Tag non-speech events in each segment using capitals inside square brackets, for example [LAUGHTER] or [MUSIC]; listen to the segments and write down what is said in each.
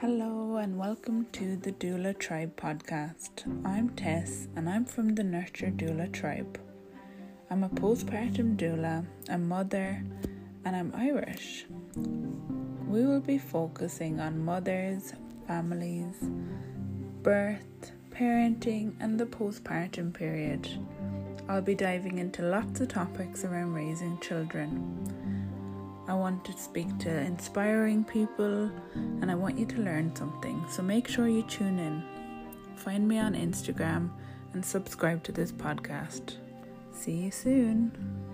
Hello and welcome to the Doula Tribe podcast. I'm Tess and I'm from the Nurture Doula Tribe. I'm a postpartum doula, a mother, and I'm Irish. We will be focusing on mothers, families, birth, parenting, and the postpartum period. I'll be diving into lots of topics around raising children. I want to speak to inspiring people and I want you to learn something. So make sure you tune in. Find me on Instagram and subscribe to this podcast. See you soon.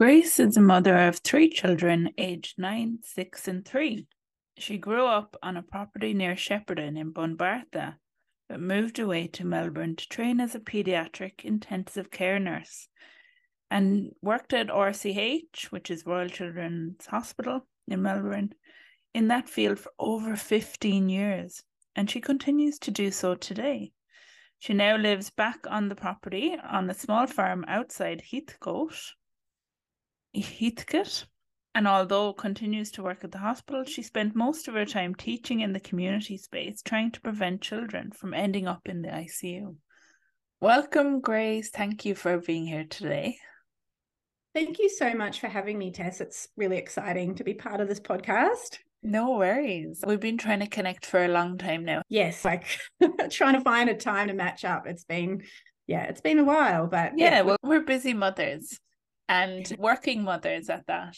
Grace is a mother of three children aged nine, six, and three. She grew up on a property near Shepparton in Bunbartha, but moved away to Melbourne to train as a paediatric intensive care nurse and worked at RCH, which is Royal Children's Hospital in Melbourne, in that field for over 15 years, and she continues to do so today. She now lives back on the property on a small farm outside Heathcote Heathcote, and although continues to work at the hospital, she spent most of her time teaching in the community space, trying to prevent children from ending up in the ICU. Welcome, Grace. Thank you for being here today. Thank you so much for having me, Tess. It's really exciting to be part of this podcast. No worries. We've been trying to connect for a long time now. Yes, like [LAUGHS] trying to find a time to match up. It's been, yeah, it's been a while, but yeah, yeah. well, we're busy mothers and [LAUGHS] working mothers at that.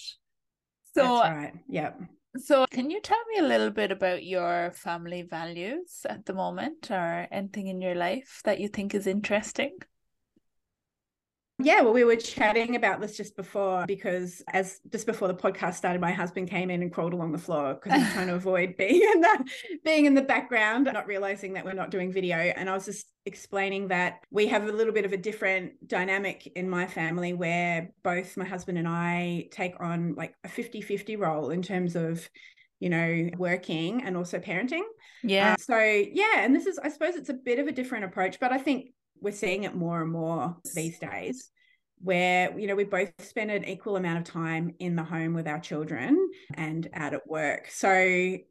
So, That's right. Yeah. So, can you tell me a little bit about your family values at the moment or anything in your life that you think is interesting? Yeah, well, we were chatting about this just before because as just before the podcast started, my husband came in and crawled along the floor because he's trying to [LAUGHS] avoid being in the being in the background, not realizing that we're not doing video. And I was just explaining that we have a little bit of a different dynamic in my family where both my husband and I take on like a 50-50 role in terms of you know, working and also parenting. Yeah. Uh, so, yeah, and this is, I suppose it's a bit of a different approach, but I think we're seeing it more and more these days where you know we both spend an equal amount of time in the home with our children and out at work. So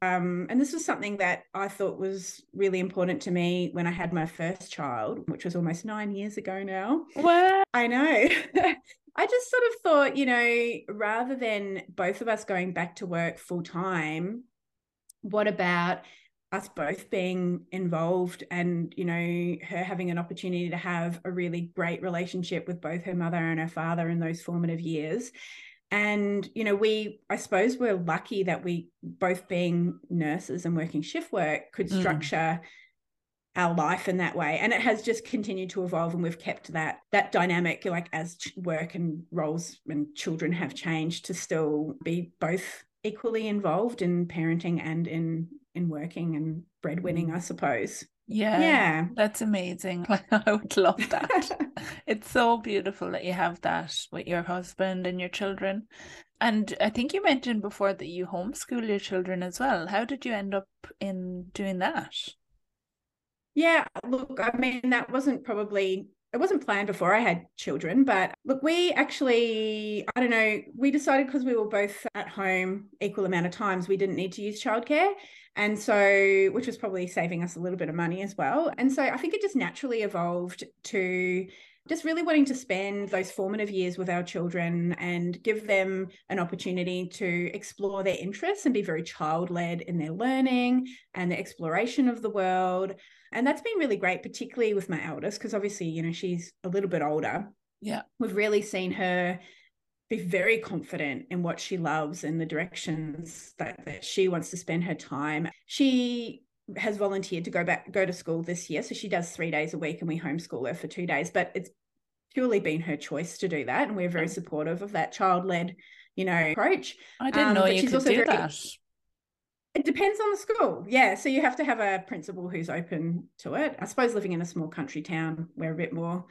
um and this was something that i thought was really important to me when i had my first child which was almost 9 years ago now. What? I know. [LAUGHS] I just sort of thought you know rather than both of us going back to work full time what about us both being involved and you know her having an opportunity to have a really great relationship with both her mother and her father in those formative years and you know we i suppose we're lucky that we both being nurses and working shift work could mm. structure mm. our life in that way and it has just continued to evolve and we've kept that that dynamic like as work and roles and children have changed to still be both equally involved in parenting and in in working and breadwinning, mm. I suppose. Yeah. Yeah. That's amazing. [LAUGHS] I would love that. [LAUGHS] it's so beautiful that you have that with your husband and your children. And I think you mentioned before that you homeschool your children as well. How did you end up in doing that? Yeah, look, I mean, that wasn't probably it wasn't planned before I had children, but look, we actually, I don't know, we decided because we were both at home equal amount of times, we didn't need to use childcare. And so, which was probably saving us a little bit of money as well. And so I think it just naturally evolved to just really wanting to spend those formative years with our children and give them an opportunity to explore their interests and be very child led in their learning and the exploration of the world. And that's been really great, particularly with my eldest, because obviously, you know, she's a little bit older. Yeah. We've really seen her be very confident in what she loves and the directions that, that she wants to spend her time. She has volunteered to go back go to school this year so she does three days a week and we homeschool her for two days but it's purely been her choice to do that and we're very supportive of that child-led you know approach i didn't um, know you could do very, that It depends on the school. Yeah. So you have to have a principal who's open to it. I suppose living in a small country town, we're a bit more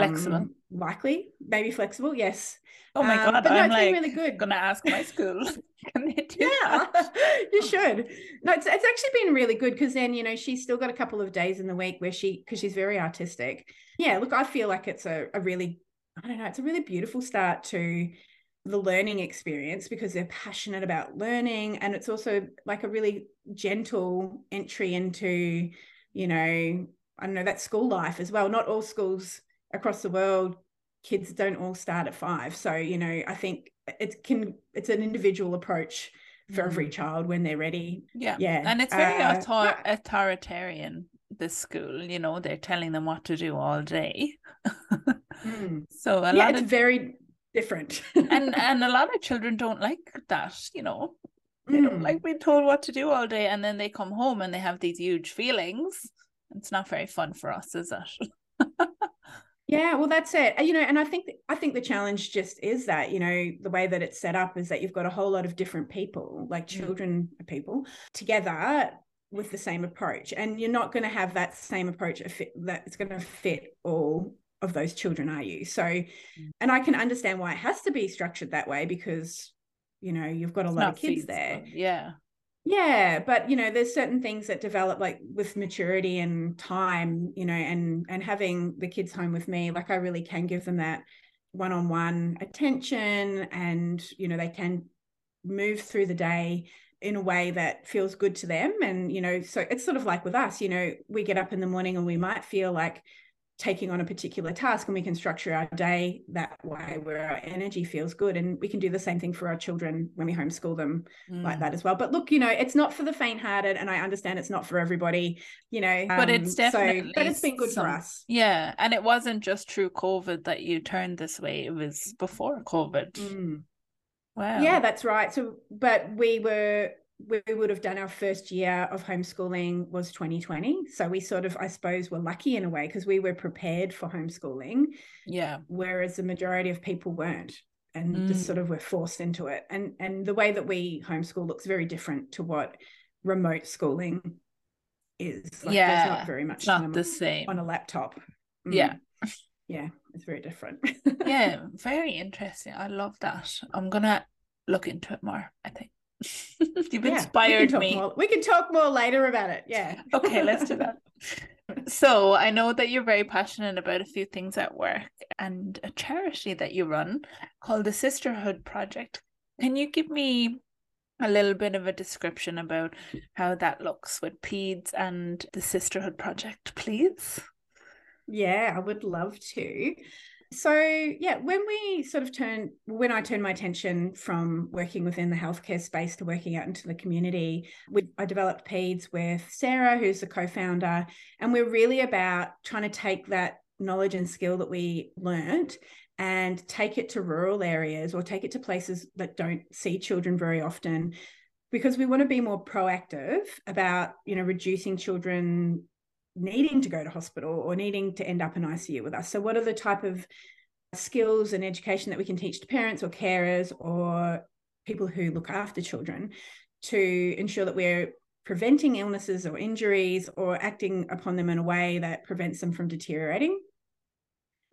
flexible. Um, likely, maybe flexible. Yes. Oh my Um, god, but no, I'm it's like been really good. gonna ask my school. [LAUGHS] [LAUGHS] Can they do Yeah, [LAUGHS] you should. No, it's, it's actually been really good because then, you know, she's still got a couple of days in the week where she, because she's very artistic. Yeah, look, I feel like it's a, a really, I don't know, it's a really beautiful start to the learning experience because they're passionate about learning. And it's also like a really gentle entry into, you know, I don't know, that school life as well. Not all schools across the world, kids don't all start at five. So, you know, I think it can, it's an individual approach for every child when they're ready. Yeah. Yeah. And it's very Uh, author- authoritarian, the school, you know, they're telling them what to do all day. Mm. [LAUGHS] so a yeah, lot it's of very different. [LAUGHS] and and a lot of children don't like that, you know. They don't Mm. like being told what to do all day and then they come home and they have these huge feelings. It's not very fun for us, is it? [LAUGHS] Yeah, well, that's it. You know, and I think I think the challenge just is that you know the way that it's set up is that you've got a whole lot of different people, like Mm. children, people, together with the same approach, and you're not going to have that same approach that it's going to fit all of those children, are you? So, and I can understand why it has to be structured that way because you know you've got a It's lot of kids there. Yeah. Yeah, but you know, there's certain things that develop like with maturity and time, you know, and and having the kids home with me, like I really can give them that one-on-one attention and you know, they can move through the day in a way that feels good to them. And you know, so it's sort of like with us, you know, we get up in the morning and we might feel like taking on a particular task and we can structure our day that way where our energy feels good and we can do the same thing for our children when we homeschool them like Mm. that as well. But look, you know, it's not for the faint-hearted, and I understand it's not for everybody. You know, But it's um, definitely so, but it's been good some- for us. Yeah, and it wasn't just through COVID that you turned this way. It was before COVID. Mm. Wow. Yeah, that's right. So, but we were we would have done our first year of homeschooling was 2020. So we sort of, I suppose, were lucky in a way because we were prepared for homeschooling, Yeah. whereas the majority of people weren't. And just Mm. sort of were forced into it. And and the way that we homeschool looks very different to what remote schooling is. Like, Yeah, there's not very much not the same. on a laptop. Mm. Yeah. Yeah, it's very different. Yeah, [LAUGHS] very interesting. I love that. I'm gonna look into it more, I think. [LAUGHS] You've Yeah, we inspired talk me. More, we can talk more later about it. Yeah. [LAUGHS] Okay, let's do that. So I know that you're very passionate about a few things at work and a charity that you run called the Sisterhood Project. Can you give me a little bit of a description about how that looks with PAEDS and the Sisterhood Project, please? Yeah, I would love to. So, yeah, when we sort of turn, when I turned my attention from working within the healthcare space to working out into the community, we, I developed PAEDS with Sarah, who's the co founder. And we're really about trying to take that knowledge and skill that we learnt and take it to rural areas or take it to places that don't see children very often because we want to be more proactive about you know reducing children needing to go to hospital or needing to end up in ICU with us. So, what are the type of skills and education that we can teach to parents or carers or people who look after children to ensure that we're preventing illnesses or injuries or acting upon them in a way that prevents them from deteriorating?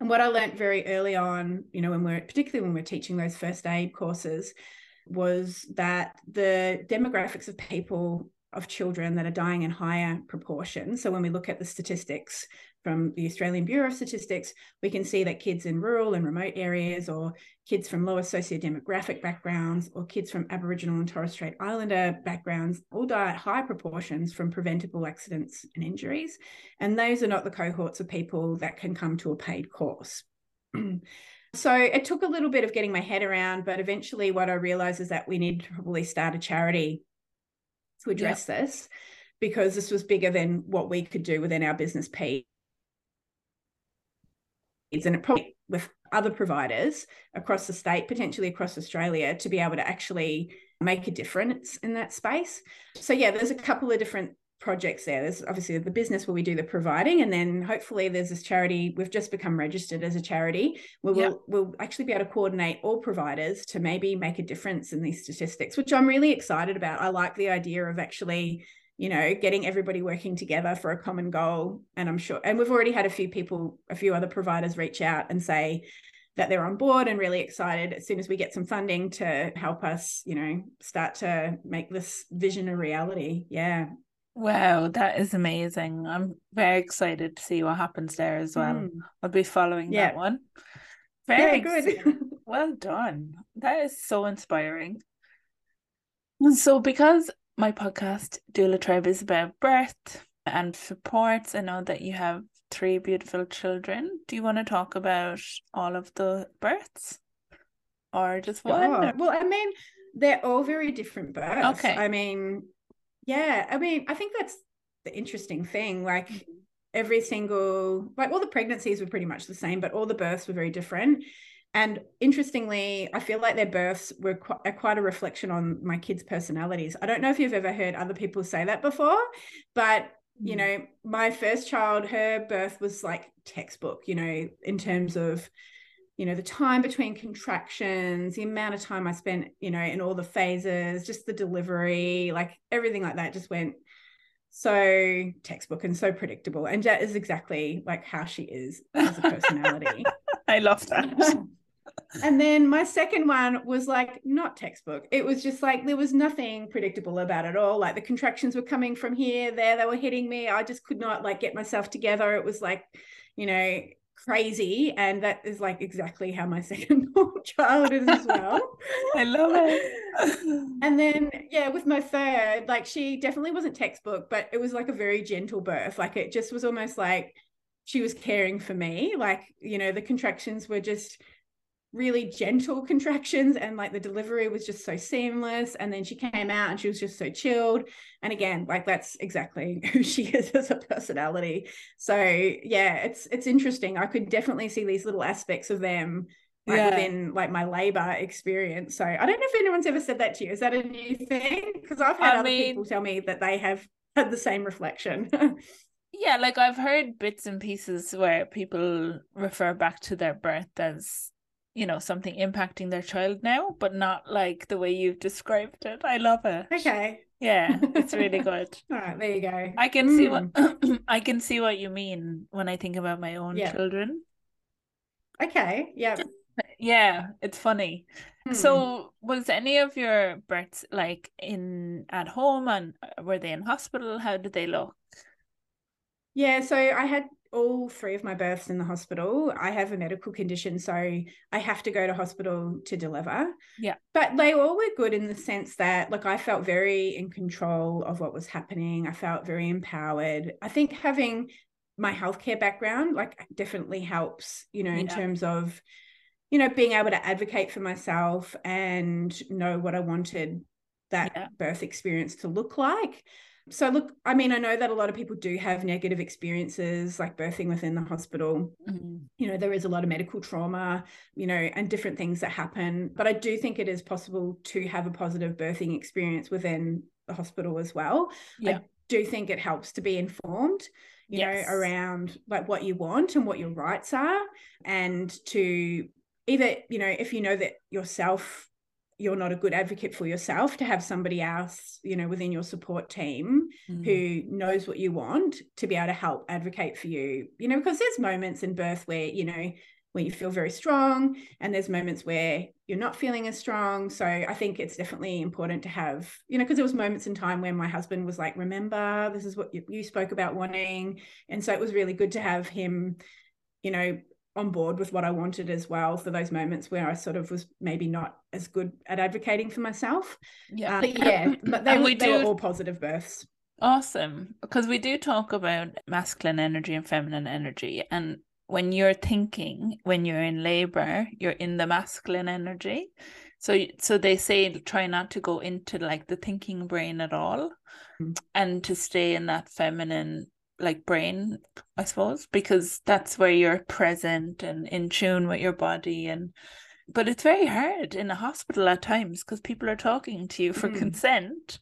And what I learned very early on, you know, when we're particularly when we're teaching those first aid courses, was that the demographics of people of children that are dying in higher proportions. So when we look at the statistics from the Australian Bureau of Statistics, we can see that kids in rural and remote areas, or kids from lower socio-demographic backgrounds, or kids from Aboriginal and Torres Strait Islander backgrounds all die at high proportions from preventable accidents and injuries. And those are not the cohorts of people that can come to a paid course. [CLEARS THROAT] So it took a little bit of getting my head around, but eventually what I realized is that we need to probably start a charity to address this because this was bigger than what we could do within our business P. And it probably with other providers across the state, potentially across Australia, to be able to actually make a difference in that space. So yeah, there's a couple of different projects there. There's obviously the business where we do the providing, and then hopefully there's this charity. We've just become registered as a charity where yep. we'll, we'll actually be able to coordinate all providers to maybe make a difference in these statistics, which I'm really excited about. I like the idea of actually you know getting everybody working together for a common goal and i'm sure and we've already had a few people a few other providers reach out and say that they're on board and really excited as soon as we get some funding to help us, you know, start to make this vision a reality. Yeah. Wow, that is amazing. I'm very excited to see what happens there as well. Mm. I'll be following yeah. that one. Very yeah, good. [LAUGHS] well done. That is so inspiring. So, because my podcast, Doula Tribe, is about birth and supports, I know that you have three beautiful children. Do you want to talk about all of the births or just one? Oh, well, I mean, they're all very different births. Okay. I mean, yeah, I mean, I think that's the interesting thing. Like, mm-hmm. every single, like, all the pregnancies were pretty much the same, but all the births were very different. And interestingly, I feel like their births were quite, quite a reflection on my kids' personalities. I don't know if you've ever heard other people say that before, but you mm. know my first child her birth was like textbook you know in terms of you know the time between contractions the amount of time i spent you know in all the phases just the delivery like everything like that just went so textbook and so predictable and that is exactly like how she is as a personality [LAUGHS] i love that [LAUGHS] and then my second one was like not textbook. It was just like there was nothing predictable about it all. Like the contractions were coming from here, there, they were hitting me. I just could not like get myself together. It was like, you know, crazy. And that is like exactly how my [LAUGHS] second child is as well. [LAUGHS] I love it. [LAUGHS] and then yeah, with my third, like she definitely wasn't textbook, but it was like a very gentle birth. Like it just was almost like she was caring for me. Like, you know, the contractions were just really gentle contractions and like the delivery was just so seamless and then she came out and she was just so chilled. And again like that's exactly [LAUGHS] who she is as a personality. So yeah it's it's interesting. I could definitely see these little aspects of them like yeah. within like my labor experience. So i don't know if anyone's ever said that to you. Is that a new thing? Because i've had I other mean, people tell me that they have had the same reflection. [LAUGHS] Yeah like i've heard bits and pieces where people refer back to their birth as you know something impacting their child now but not like the way you've described it. I love it. Okay. Yeah it's really [LAUGHS] good. All right there you go. I can mm. see what hmm. [CLEARS THROAT] i can see what you mean when i think about my own yeah. children. Okay yeah [LAUGHS] yeah it's funny. Hmm. so was any of your births like in at home and uh, were they in hospital? How did they look? Yeah so i had all three of my births in the hospital. I have a medical condition, so I have to go to hospital to deliver. Yeah. But they all were good in the sense that, like, I felt very in control of what was happening. I felt very empowered. I think having my healthcare background, like, definitely helps, you know, in yeah. terms of, you know, being able to advocate for myself and know what I wanted that yeah. birth experience to look like so look i mean i know that a lot of people do have negative experiences like birthing within the hospital mm-hmm. you know there is a lot of medical trauma you know and different things that happen but i do think it is possible to have a positive birthing experience within the hospital as well yeah. i do think it helps to be informed you yes. know around like what you want and what your rights are and to either you know if you know that yourself you're not a good advocate for yourself to have somebody else you know within your support team mm. who knows what you want to be able to help advocate for you. You know because there's moments in birth where you know where you feel very strong and there's moments where you're not feeling as strong. So i think it's definitely important to have you know because there was moments in time where my husband was like remember this is what you, you spoke about wanting. And so it was really good to have him you know on board with what I wanted as well for those moments where I sort of was maybe not as good at advocating for myself. Yeah, uh, but [LAUGHS] yeah, but they, we they do... were all positive births. Awesome, because we do talk about masculine energy and feminine energy, and when you're thinking, when you're in labor, you're in the masculine energy. So, so they say try not to go into like the thinking brain at all, mm-hmm. and to stay in that feminine like brain, I suppose, because that's where you're present and in tune with your body and but it's very hard in a hospital at times because people are talking to you for Mm. consent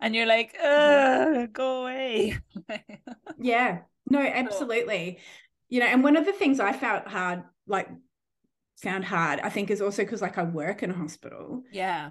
and you're like, uh, go away. [LAUGHS] Yeah, no, absolutely. You know, and one of the things I found hard, like found hard, I think is also because like I work in a hospital. yeah.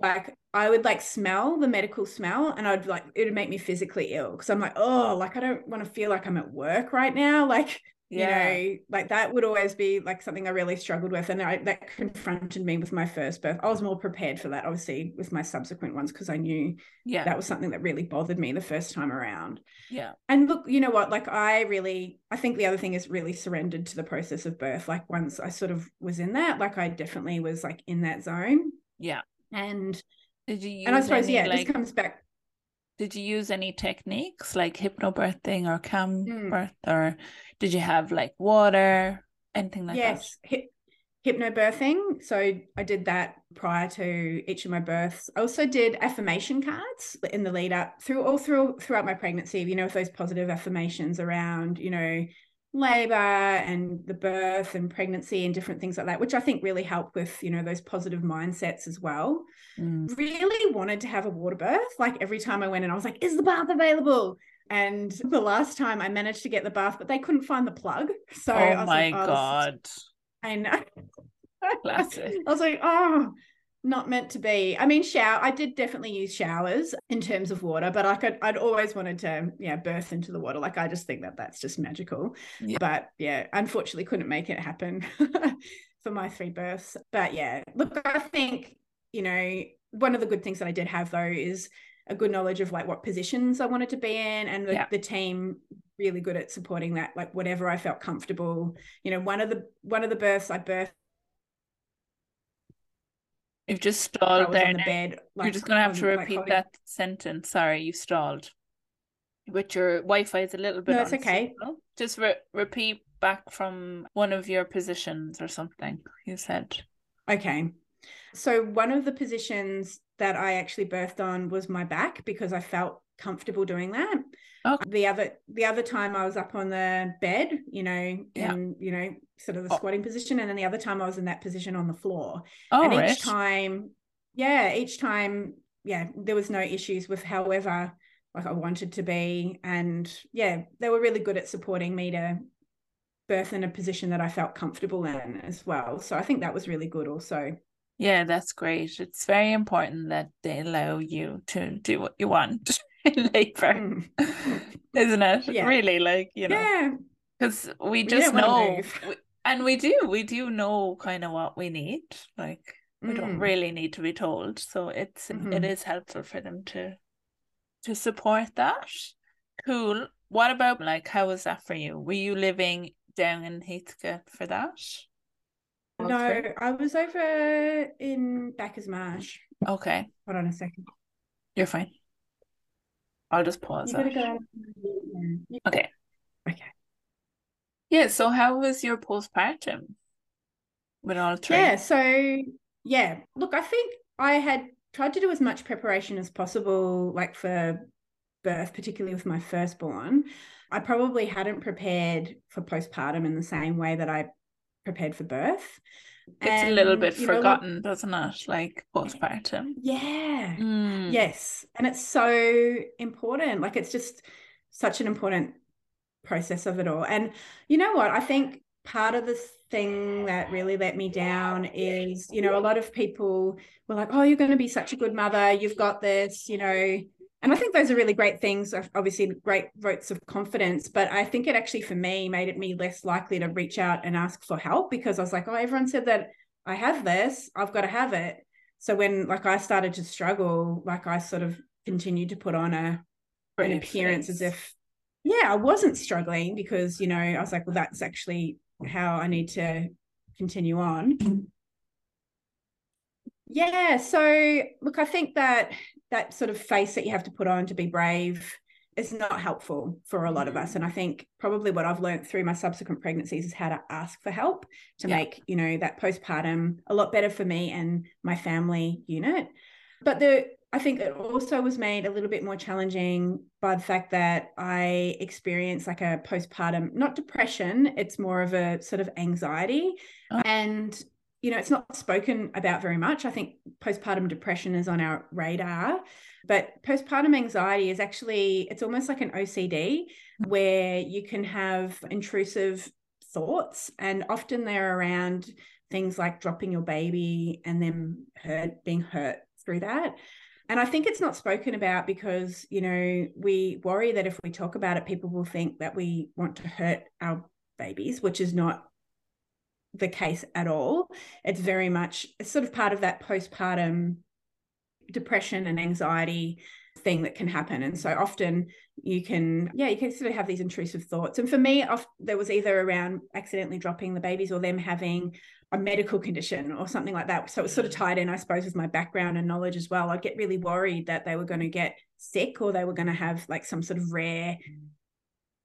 Like I would like smell the medical smell and I'd like it would make me physically ill because I'm like, oh, like I don't want to feel like I'm at work right now. [LAUGHS] Like, Yeah. you know, like that would always be like something I really struggled with. And I, that confronted me with my first birth. I was more prepared for that, obviously, with my subsequent ones because I knew yeah. that was something that really bothered me the first time around. yeah. And look, you know what? Like, I really, I think the other thing is really surrendered to the process of birth. Like, once I sort of was in that, like, I definitely was like in that zone. Yeah. And, Did you use and I suppose, any, yeah, like, this comes back. did you use any techniques like hypnobirthing or calm Mm. birth or did you have like water, anything like that? yes. Hypnobirthing. So I did that prior to each of my births. I also did affirmation cards in the lead up through all through throughout my pregnancy, you know, with those positive affirmations around, you know, labor and the birth and pregnancy and different things like that, which I think really help with, you know, those positive mindsets as well. Mm. Really wanted to have a water birth. Like every time I went and I was like, is the bath available? And [LAUGHS] the last time I managed to get the bath, but they couldn't find the plug. So I oh was my like, oh, God. I know. [LAUGHS] Classic. I was like, oh, not meant to be. I mean, shower. I did definitely use showers in terms of water, but I could. I'd always wanted to, yeah, birth into the water. Like I just think that that's just magical. Yeah. But yeah, unfortunately, couldn't make it happen [LAUGHS] for my three births. But yeah, look, I think you know one of the good things that I did have though is a good knowledge of like what positions I wanted to be in, and the, Yeah. the team really good at supporting that. Like whatever I felt comfortable. You know, one of the one of the births I birthed. You've just stalled there. the bed. Like, You're just gonna have to repeat that sentence. Sorry, you stalled. But your Wi-Fi is a little bit No, it's okay. Just re- repeat back from one of your positions or something. You said. Okay. So one of the positions that I actually birthed on was my back because I felt comfortable doing that. Okay. The other the other time I was up on the bed, you know, Yeah. in you know, sort of the Oh. squatting position, and then the other time I was in that position on the floor. All and right. each time, yeah, each time, yeah, there was no issues with however like I wanted to be. And yeah, they were really good at supporting me to birth in a position that I felt comfortable in as well. So I think that was really good also. Yeah, that's great. It's very important that they allow you to do what you want [LAUGHS] [LAUGHS] labor, Mm. isn't it? Yeah. Really, like, you know, Yeah. because we just don't know, we- and we do, we do know kind of what we need. Like, we don't Mm. really need to be told. So it's it Mhm. is helpful for them to to support that. Cool. What about like how was that for you? Were you living down in Heathcote for that? No? I was over in Bacchus Marsh. Okay, Hold on a second. you're fine. I'll just pause go. Okay. Okay. Yeah, so how was your postpartum with all three? Yeah, so yeah, look, I think I had tried to do as much preparation as possible, like for birth, particularly with my firstborn. I probably hadn't prepared for postpartum in the same way that I prepared for birth. It's a little bit you know, forgotten, doesn't it? Like postpartum. yeah. Mm. Yes. And it's so important. Like it's just such an important process of it all. And you know what? I think part of the thing that really let me down is, you know, a lot of people were like, oh, you're going to be such a good mother. You've got this, you know. And I think those are really great things, obviously, great votes of confidence. But I think it actually, for me, made it me less likely to reach out and ask for help because I was like, oh, everyone said that I have this, I've got to have it. So when like I started to struggle, like I sort of continued to put on a an appearance as if yeah, I wasn't struggling because, you know, I was like, well, that's actually how I need to continue on. [CLEARS THROAT] Yeah, so look, I think that that sort of face that you have to put on to be brave is not helpful for a lot of us. Mm. And I think probably what I've learned through my subsequent pregnancies is how to ask for help to Yeah. make, you know, that postpartum a lot better for me and my family unit. But the I think it also was made a little bit more challenging by the fact that I experienced like a postpartum, not depression, it's more of a sort of anxiety. Oh. And you know, it's not spoken about very much. I think postpartum depression is on our radar, but postpartum anxiety is actually, it's almost like an OCD where you can have intrusive thoughts, and often they're around things like dropping your baby and then hurt, being hurt through that. And I think it's not spoken about because, you know, we worry that if we talk about it, people will think that we want to hurt our babies, which is not the case at all. It's very much sort of part of that postpartum depression and anxiety thing that can happen. And so often you can, yeah, you can sort of have these intrusive thoughts. And for me, off, there was either around accidentally dropping the babies or them having a medical condition or something like that. So it was sort of tied in, I suppose, with my background and knowledge as well. I'd get really worried that they were going to get sick or they were going to have like some sort of rare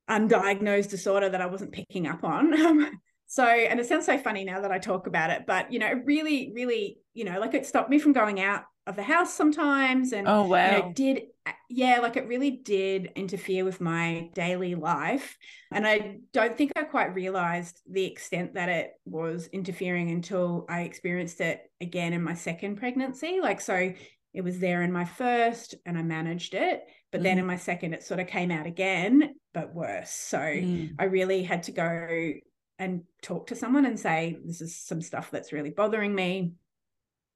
undiagnosed disorder that I wasn't picking up on. [LAUGHS] So, and it sounds so funny now that I talk about it, but you know, it really, really, you know, like it stopped me from going out of the house sometimes. And oh wow, you know, did yeah, like it really did interfere with my daily life. And I don't think I quite realized the extent that it was interfering until I experienced it again in my second pregnancy. Like, so it was there in my first and I managed it. But mm. then in my second, it sort of came out again, but worse. So mm. I really had to go and talk to someone and say, this is some stuff that's really bothering me.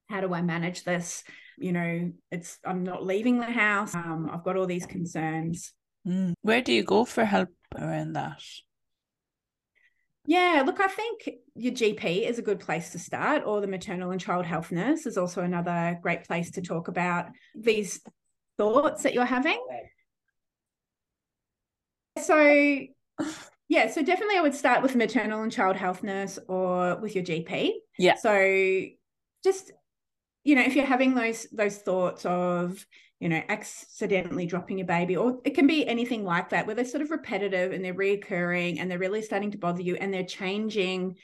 How do I manage this? You know, it's, I'm not leaving the house. Um, I've got all these concerns. Mm. Where do you go for help around that? Yeah, look, I think your GP is a good place to start, or the maternal and child health nurse is also another great place to talk about these thoughts that you're having. So, yeah, so definitely I would start with a maternal and child health nurse or with your GP. Yeah. So just you know, if you're having those those thoughts of, you know, accidentally dropping your baby, or it can be anything like that, where they're sort of repetitive and they're reoccurring and they're really starting to bother you and they're changing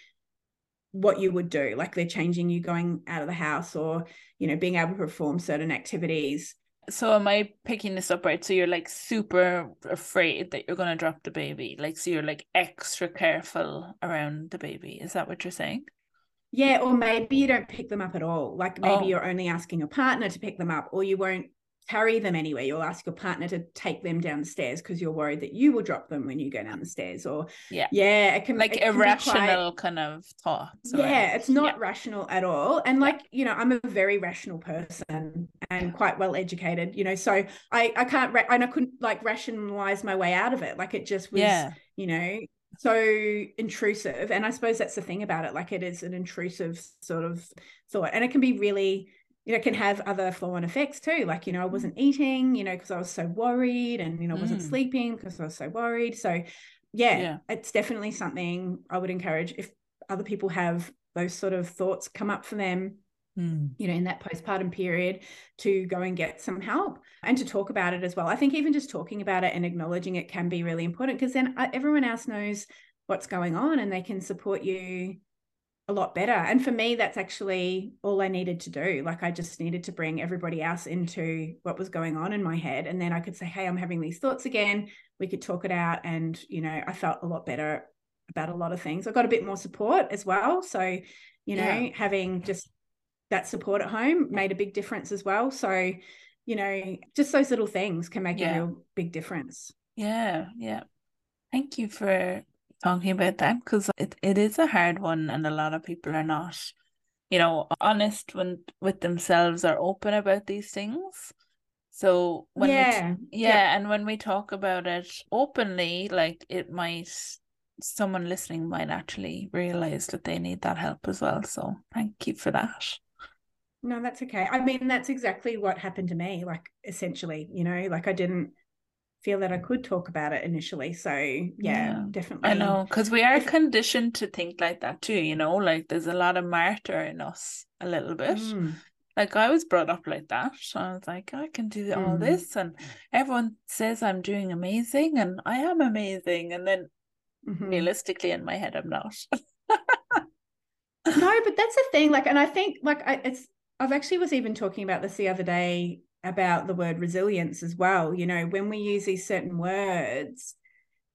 what you would do. Like they're changing you going out of the house or, you know, being able to perform certain activities so am I picking this up right? So you're like super afraid that you're gonna drop the baby. Like so you're like extra careful around the baby. Is that what you're saying? Yeah, or maybe you don't pick them up at all. Like maybe oh. you're only asking your partner to pick them up, or you won't carry them anywhere. You'll ask your partner to take them down the stairs because you're worried that you will drop them when you go down the stairs. Or yeah, yeah, it can like it irrational quite, kind of thoughts. Yeah, it's not yeah. rational at all. And like you know, I'm a very rational person and quite well educated. You know, so I I can't ra- and I couldn't like rationalize my way out of it. Like it just was, yeah. you know. So intrusive, and I suppose that's the thing about it. Like it is an intrusive sort of thought, and it can be really you know, can have other flow on effects too. Like, you know, I wasn't eating, you know, because I was so worried and, you know, I wasn't mm. sleeping because I was so worried. So, yeah, yeah, it's definitely something I would encourage if other people have those sort of thoughts come up for them, mm. you know, in that postpartum period to go and get some help and to talk about it as well. I think even just talking about it and acknowledging it can be really important because then uh, everyone else knows what's going on and they can support you a lot better. And for me, that's actually all I needed to do. Like I just needed to bring everybody else into what was going on in my head. And then I could say, hey, I'm having these thoughts again. We could talk it out. And, you know, I felt a lot better about a lot of things. I got a bit more support as well. So, you know, yeah. having just that support at home made a big difference as well. So, you know, just those little things can make yeah. a real big difference. Yeah. Yeah. Thank you for talking about that because it, it is a hard one and a lot of people are not you know honest when with themselves or open about these things. So when yeah we, yeah and when we talk about it openly like it might someone listening might actually realize that they need that help as well. So thank you for that. No that's okay. I mean that's exactly what happened to me like essentially you know like i didn't feel that I could talk about it initially. So yeah, yeah definitely. I know because we are conditioned to think like that too. You know, like there's a lot of martyr in us a little bit. Mm. Like I was brought up like that. I was like, I can do all mm. this, and everyone says I'm doing amazing, and I am amazing, and then mm-hmm. realistically in my head, I'm not. no, but that's the thing. Like, and I think like I, it's. I've actually was even talking about this the other day about the word resilience as well. You know, when we use these certain words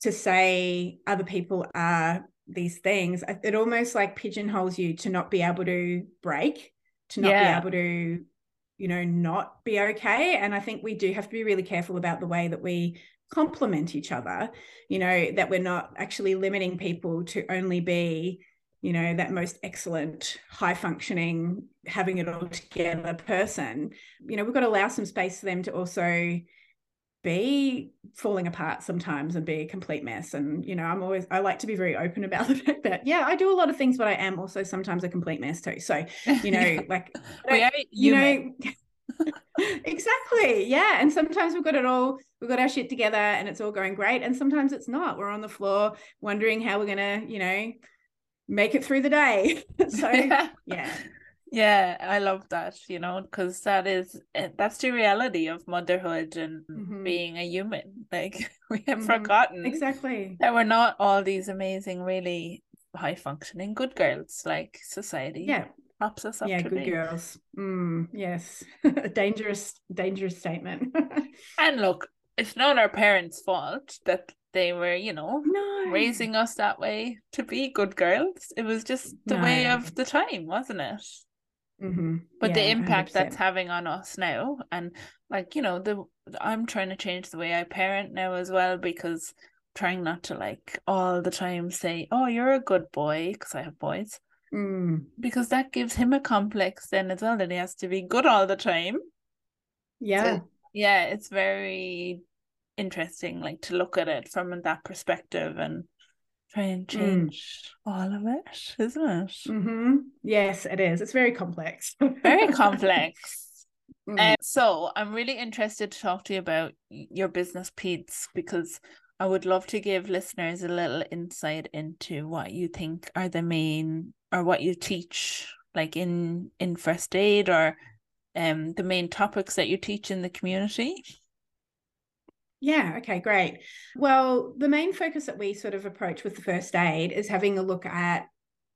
to say other people are these things, it almost like pigeonholes you to not be able to break, to not Yeah. be able to, you know, not be okay. And I think we do have to be really careful about the way that we complement each other, you know, that we're not actually limiting people to only be, you know, that most excellent, high functioning, having it all together person. You know, we've got to allow some space for them to also be falling apart sometimes and be a complete mess. And, you know, I'm always, I like to be very open about [LAUGHS] the fact that, yeah, I do a lot of things, but I am also sometimes a complete mess too. So, you know, [LAUGHS] like, you know, [LAUGHS] exactly. Yeah. And sometimes we've got it all, we've got our shit together and it's all going great. And sometimes it's not. We're on the floor wondering how we're going to, you know, make it through the day. [LAUGHS] so, yeah. [LAUGHS] yeah. Yeah, I love that, you know, because that is eh, that's the reality of motherhood and Mhm. being a human. [LAUGHS] Like we have Mhm. forgotten Exactly. that we're not all these amazing, really high functioning good girls like society Yeah. props us up Yeah. Good be. girls. Mm, yes. a dangerous, dangerous statement. And look, it's not our parents' fault that they were, you know, no. raising us that way to be good girls. It was just the way of the time, wasn't it? Mhm. but the impact that's 100%. having on us now and like you know the i'm trying to change the way i parent now as well because trying not to like all the time say oh you're a good boy because i have boys Mm, because that gives him a complex then as well that he has to be good all the time yeah. yeah it's very interesting like to look at it from that perspective and try and Mm. change all of it isn't it hmm Yes, it is. It's very complex. very [LAUGHS] complex Mm. Um, so I'm really interested to talk to you about your business PAEDS because I would love to give listeners a little insight into what you think are the main or what you teach like in in first aid or um the main topics that you teach in the community. Yeah, okay, great. Well, the main focus that we sort of approach with the first aid is having a look at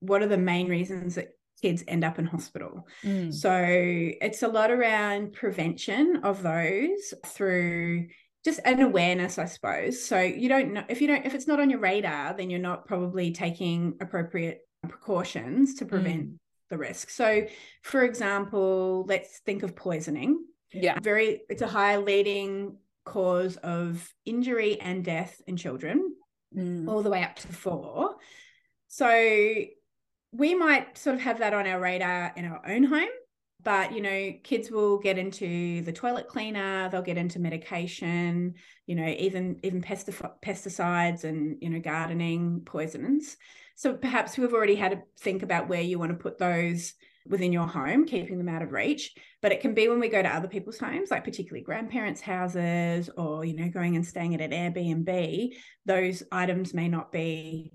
what are the main reasons that kids end up in hospital. Mm. So it's a lot around prevention of those through just an awareness, I suppose. So you don't know if you don't if it's not on your radar, then you're not probably taking appropriate precautions to prevent Mm. the risk. So, for example, let's think of poisoning. Yeah. Very, it's a high leading cause of injury and death in children Mm. all the way up to four. So we might sort of have that on our radar in our own home, but you know, kids will get into the toilet cleaner, they'll get into medication, you know, even even pestif- pesticides and you know, gardening poisons. So perhaps we've already had to think about where you want to put those within your home, keeping them out of reach. But it can be when we go to other people's homes, like particularly grandparents' houses, or you know, going and staying at an Airbnb. Those items may not be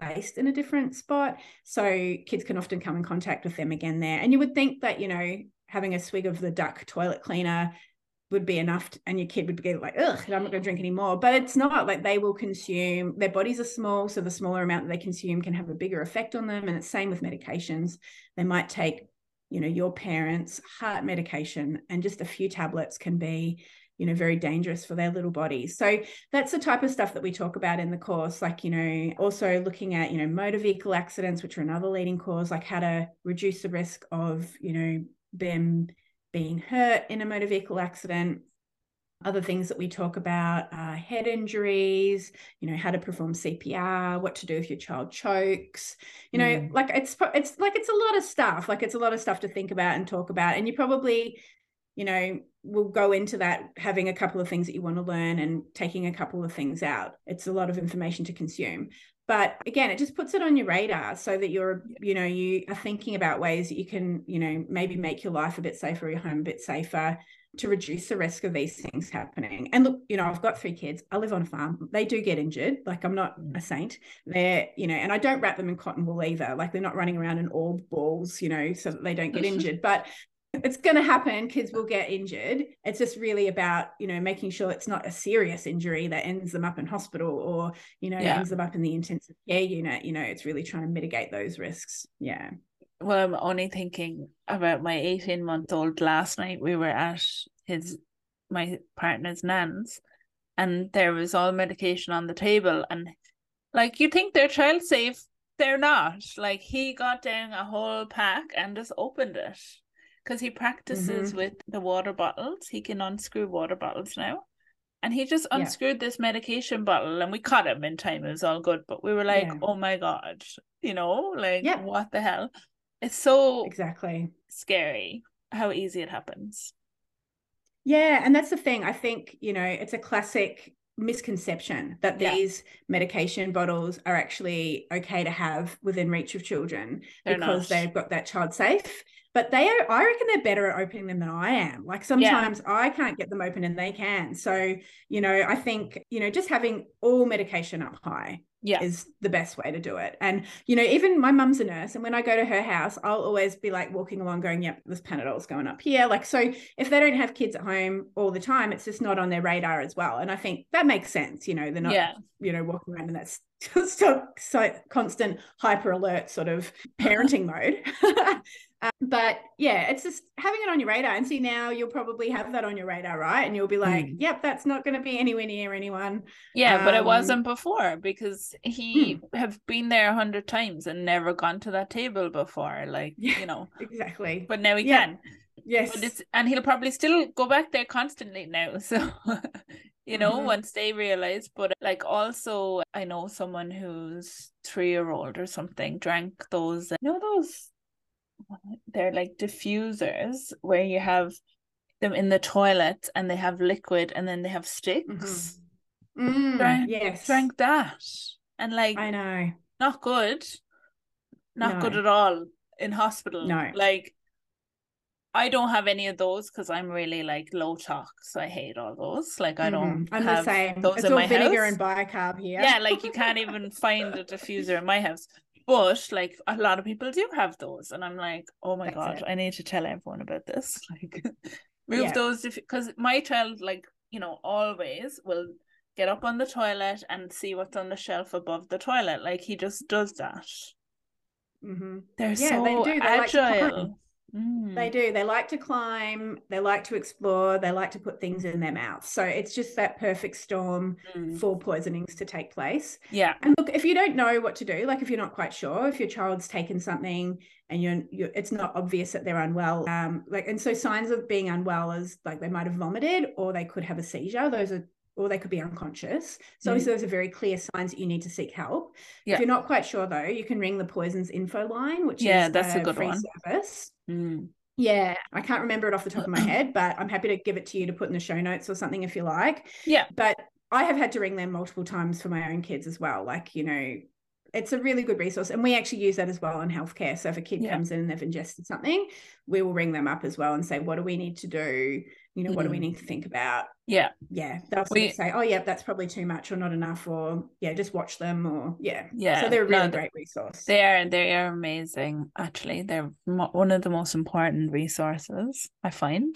placed in a different spot. So kids can often come in contact with them again there. And you would think that, you know, having a swig of the duck toilet cleaner would be enough to, and your kid would be like ugh i'm not going to drink anymore. But it's not like they will consume their bodies are small so the smaller amount that they consume can have a bigger effect on them. And it's same with medications. They might take you know your parents heart medication and just a few tablets can be you know very dangerous for their little bodies. So that's the type of stuff that we talk about in the course like you know also looking at you know motor vehicle accidents which are another leading cause like how to reduce the risk of you know them being hurt in a motor vehicle accident other things that we talk about are head injuries you know how to perform cpr what to do if your child chokes you know Mm. like it's it's like it's a lot of stuff like it's a lot of stuff to think about and talk about and you probably you know will go into that having a couple of things that you want to learn and taking a couple of things out it's a lot of information to consume but again it just puts it on your radar so that you're you know you are thinking about ways that you can you know maybe make your life a bit safer your home a bit safer to reduce the risk of these things happening. And look you know i've got three kids. I live on a farm. They do get injured. Like i'm not Mm. a saint. They're you know and i don't wrap them in cotton wool either. Like they're not running around in all balls you know so that they don't get [LAUGHS] injured. But it's going to happen kids will get injured it's just really about you know making sure it's not a serious injury that ends them up in hospital or you know Yeah. ends them up in the intensive care unit you know it's really trying to mitigate those risks yeah Well, I'm only thinking about my 18 month old last night. We were at his, my partner's nan's, and there was all medication on the table. And like, you think they're child safe, they're not. Like he got down a whole pack and just opened it because he practices Mhm. with the water bottles. He can unscrew water bottles now. And he just Yeah. unscrewed this medication bottle and we caught him in time. It was all good. But we were like, Yeah. oh my God, you know, like Yeah. what the hell? It's so Exactly. scary how easy it happens. Yeah, and that's the thing. I think, you know, it's a classic misconception that Yeah. these medication bottles are actually okay to have within reach of children They're because not. they've got that child safe. But they are, I reckon they're better at opening them than I am. Like sometimes I can't get them open and they can. So, you know, I think, you know, just having all medication up high Yeah. is the best way to do it. And, you know, even my mum's a nurse, and when I go to her house, I'll always be like walking along going, yep, this Panadol's going up here. Like, so if they don't have kids at home all the time, it's just not on their radar as well. And I think that makes sense. You know, they're not, Yeah. you know, walking around in that [LAUGHS] so constant hyper alert sort of parenting mode. [LAUGHS] Um, but yeah, it's just having it on your radar. And see, now you'll probably have that on your radar, right? And you'll be like, Mm. yep, that's not going to be anywhere near anyone. Yeah, but it Um, wasn't before because he have been there a hundred times and never gone to that table before. Like, Yeah. you know, Exactly. but now he Yeah. can. Yes. But it's and he'll probably still go back there constantly now. [LAUGHS] So you know, Mhm. once they realize. But like also I know someone who's three year old or something drank those you know those they're like diffusers where you have them in the toilet and they have liquid and then they have sticks. Mm, Drank- yes. Drank that. And like I know. not good. Not good at all in hospital. No. Like I don't have any of those because I'm really like low tox. So I hate all those. Like I don't Mhm. I'm have the same. those it's in all my vinegar house. and bicarb here. Yeah, like you can't [LAUGHS] even find a diffuser in my house. But like a lot of people do have those, and I'm like, oh my That's god, it. I need to tell everyone about this. [LAUGHS] Like, move Yeah. those because my child, like you know, always will get up on the toilet and see what's on the shelf above the toilet. Like he just does that. hmm They're Yeah, so they do. They like to climb. agile. Mm. They do. They like to climb. They like to explore. They like to put things in their mouth. So it's just that perfect storm Mm. for poisonings to take place. Yeah, And look, if you don't know what to do, like if you're not quite sure, if your child's taken something and you're, you're it's not obvious that they're unwell, um, like and so signs of being unwell is like they might have vomited or they could have a seizure. Those are or they could be unconscious. So Mm. obviously those are very clear signs that you need to seek help. Yeah. If you're not quite sure though, you can ring the poisons info line, which Yeah, is that's a good free one. service. Mm. Yeah, I can't remember it off the top of my [CLEARS THROAT] head, but I'm happy to give it to you to put in the show notes or something if you like. yeah, But I have had to ring them multiple times for my own kids as well. Like, you know, it's a really good resource. And we actually use that as well in healthcare. So if a kid Yeah. comes in and they've ingested something, we will ring them up as well and say, what do we need to do? You know, what do we Mm. need to think about? Yeah, Yeah. They'll sort We- of say, oh, yeah, that's probably too much or not enough. Or, yeah, just watch them. Or, yeah. yeah. So they're a really th- great resource. They are they are amazing. Actually, they're mo- one of the most important resources I find.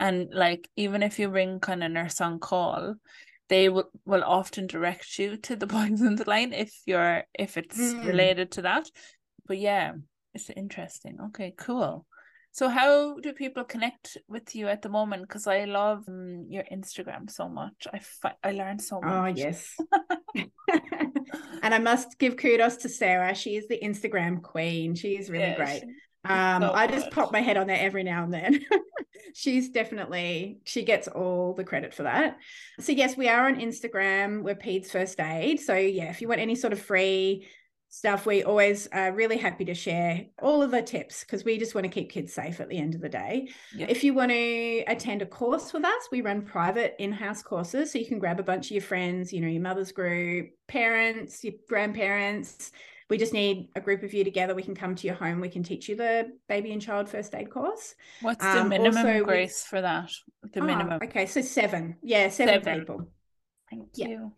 And like even if you ring kind of nurse on call, they will will often direct you to the [LAUGHS] poisons line if you're if it's Mm. related to that. But yeah, it's interesting. Okay, cool. So how do people connect with you at the moment? Because I love um, your Instagram so much. I fi- I learned so much. Oh, yes. [LAUGHS] [LAUGHS] and I must give kudos to Sarah. She is the Instagram queen. She is really Yeah, great. Um, so I just pop my head on there every now and then. [LAUGHS] She's definitely she gets all the credit for that. So yes, we are on Instagram. We're PAEDS First Aid. So yeah, if you want any sort of free stuff, we always are really happy to share all of the tips because we just want to keep kids safe at the end of the day. Yeah. If you want to attend a course with us, we run private in-house courses. So you can grab a bunch of your friends, you know, your mother's group, parents, your grandparents. We just need a group of you together. We can come to your home. We can teach you the baby and child first aid course. What's the Um, minimum also we- grace for that? The Ah, minimum. Okay, so seven. Yeah, seven, Seven. people. Thank yeah. you.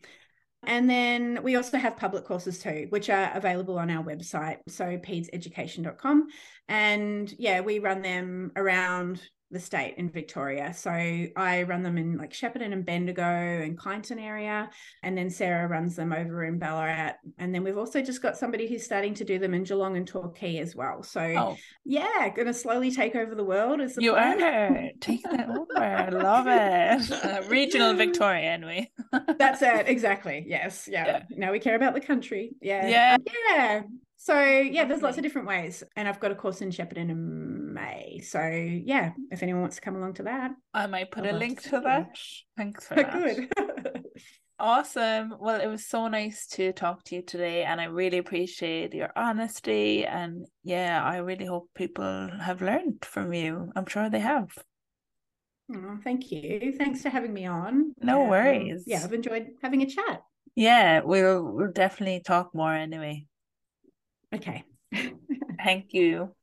And then we also have public courses too, which are available on our website, so paedseducation.com. And yeah, we run them around the state in Victoria. So I run them in like Shepparton and Bendigo and Kyneton area. And then Sarah runs them over in Ballarat. And then we've also just got somebody who's starting to do them in Geelong and Torquay as well. So Oh, yeah, going to slowly take over the world is the you plan. are taking it over. I love it. it. [LAUGHS] [LAUGHS] Regional Victoria, anyway. [LAUGHS] That's it. Exactly. Yes. Yeah. yeah. Now we care about the country. Yeah. Yeah. Yeah. So yeah, there's lots of different ways, and I've got a course in Shepparton in May. So yeah, if anyone wants to come along to that, I might put I'd a link to, to that. Thanks [LAUGHS] for that. Good. [LAUGHS] awesome. Well, it was so nice to talk to you today, and I really appreciate your honesty. And yeah, I really hope people have learned from you. I'm sure they have. Oh, thank you. Thanks for having me on. No um, worries. Yeah, I've enjoyed having a chat. Yeah, we'll we'll definitely talk more anyway. Okay. [LAUGHS] Thank you.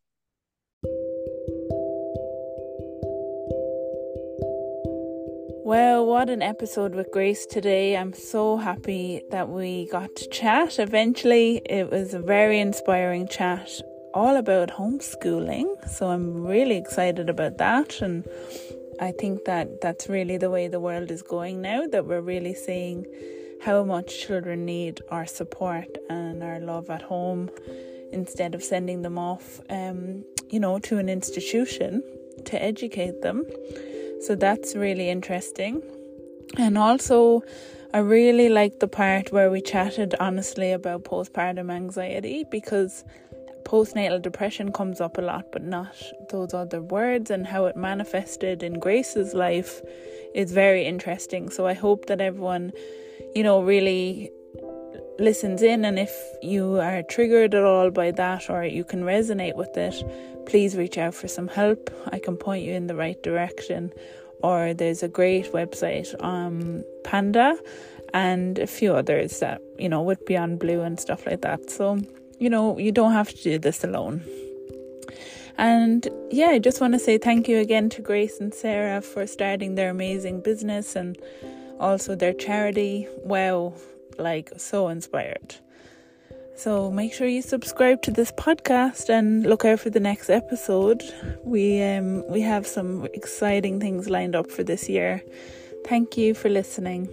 Well, what an episode with Grace today. I'm so happy that we got to chat eventually. It was a very inspiring chat all about homeschooling. So I'm really excited about that. And I think that that's really the way the world is going now, that we're really seeing how much children need our support and our love at home instead of sending them off, um, you know, to an institution to educate them. So that's really interesting. And also, I really liked the part where we chatted honestly about postpartum anxiety because postnatal depression comes up a lot, but not those other words, and how it manifested in Grace's life is very interesting. So I hope that everyone you know, really listens in. And if you are triggered at all by that or you can resonate with it, please reach out for some help. I can point you in the right direction. Or there's a great website, um, Panda, and a few others that, you know, with Beyond Blue and stuff like that. So, you know, you don't have to do this alone. And yeah, I just want to say thank you again to Grace and Sarah for starting their amazing business and also their charity. Wow, like so inspired. So make sure you subscribe to this podcast and look out for the next episode. We um we have some exciting things lined up for this year. Thank you for listening.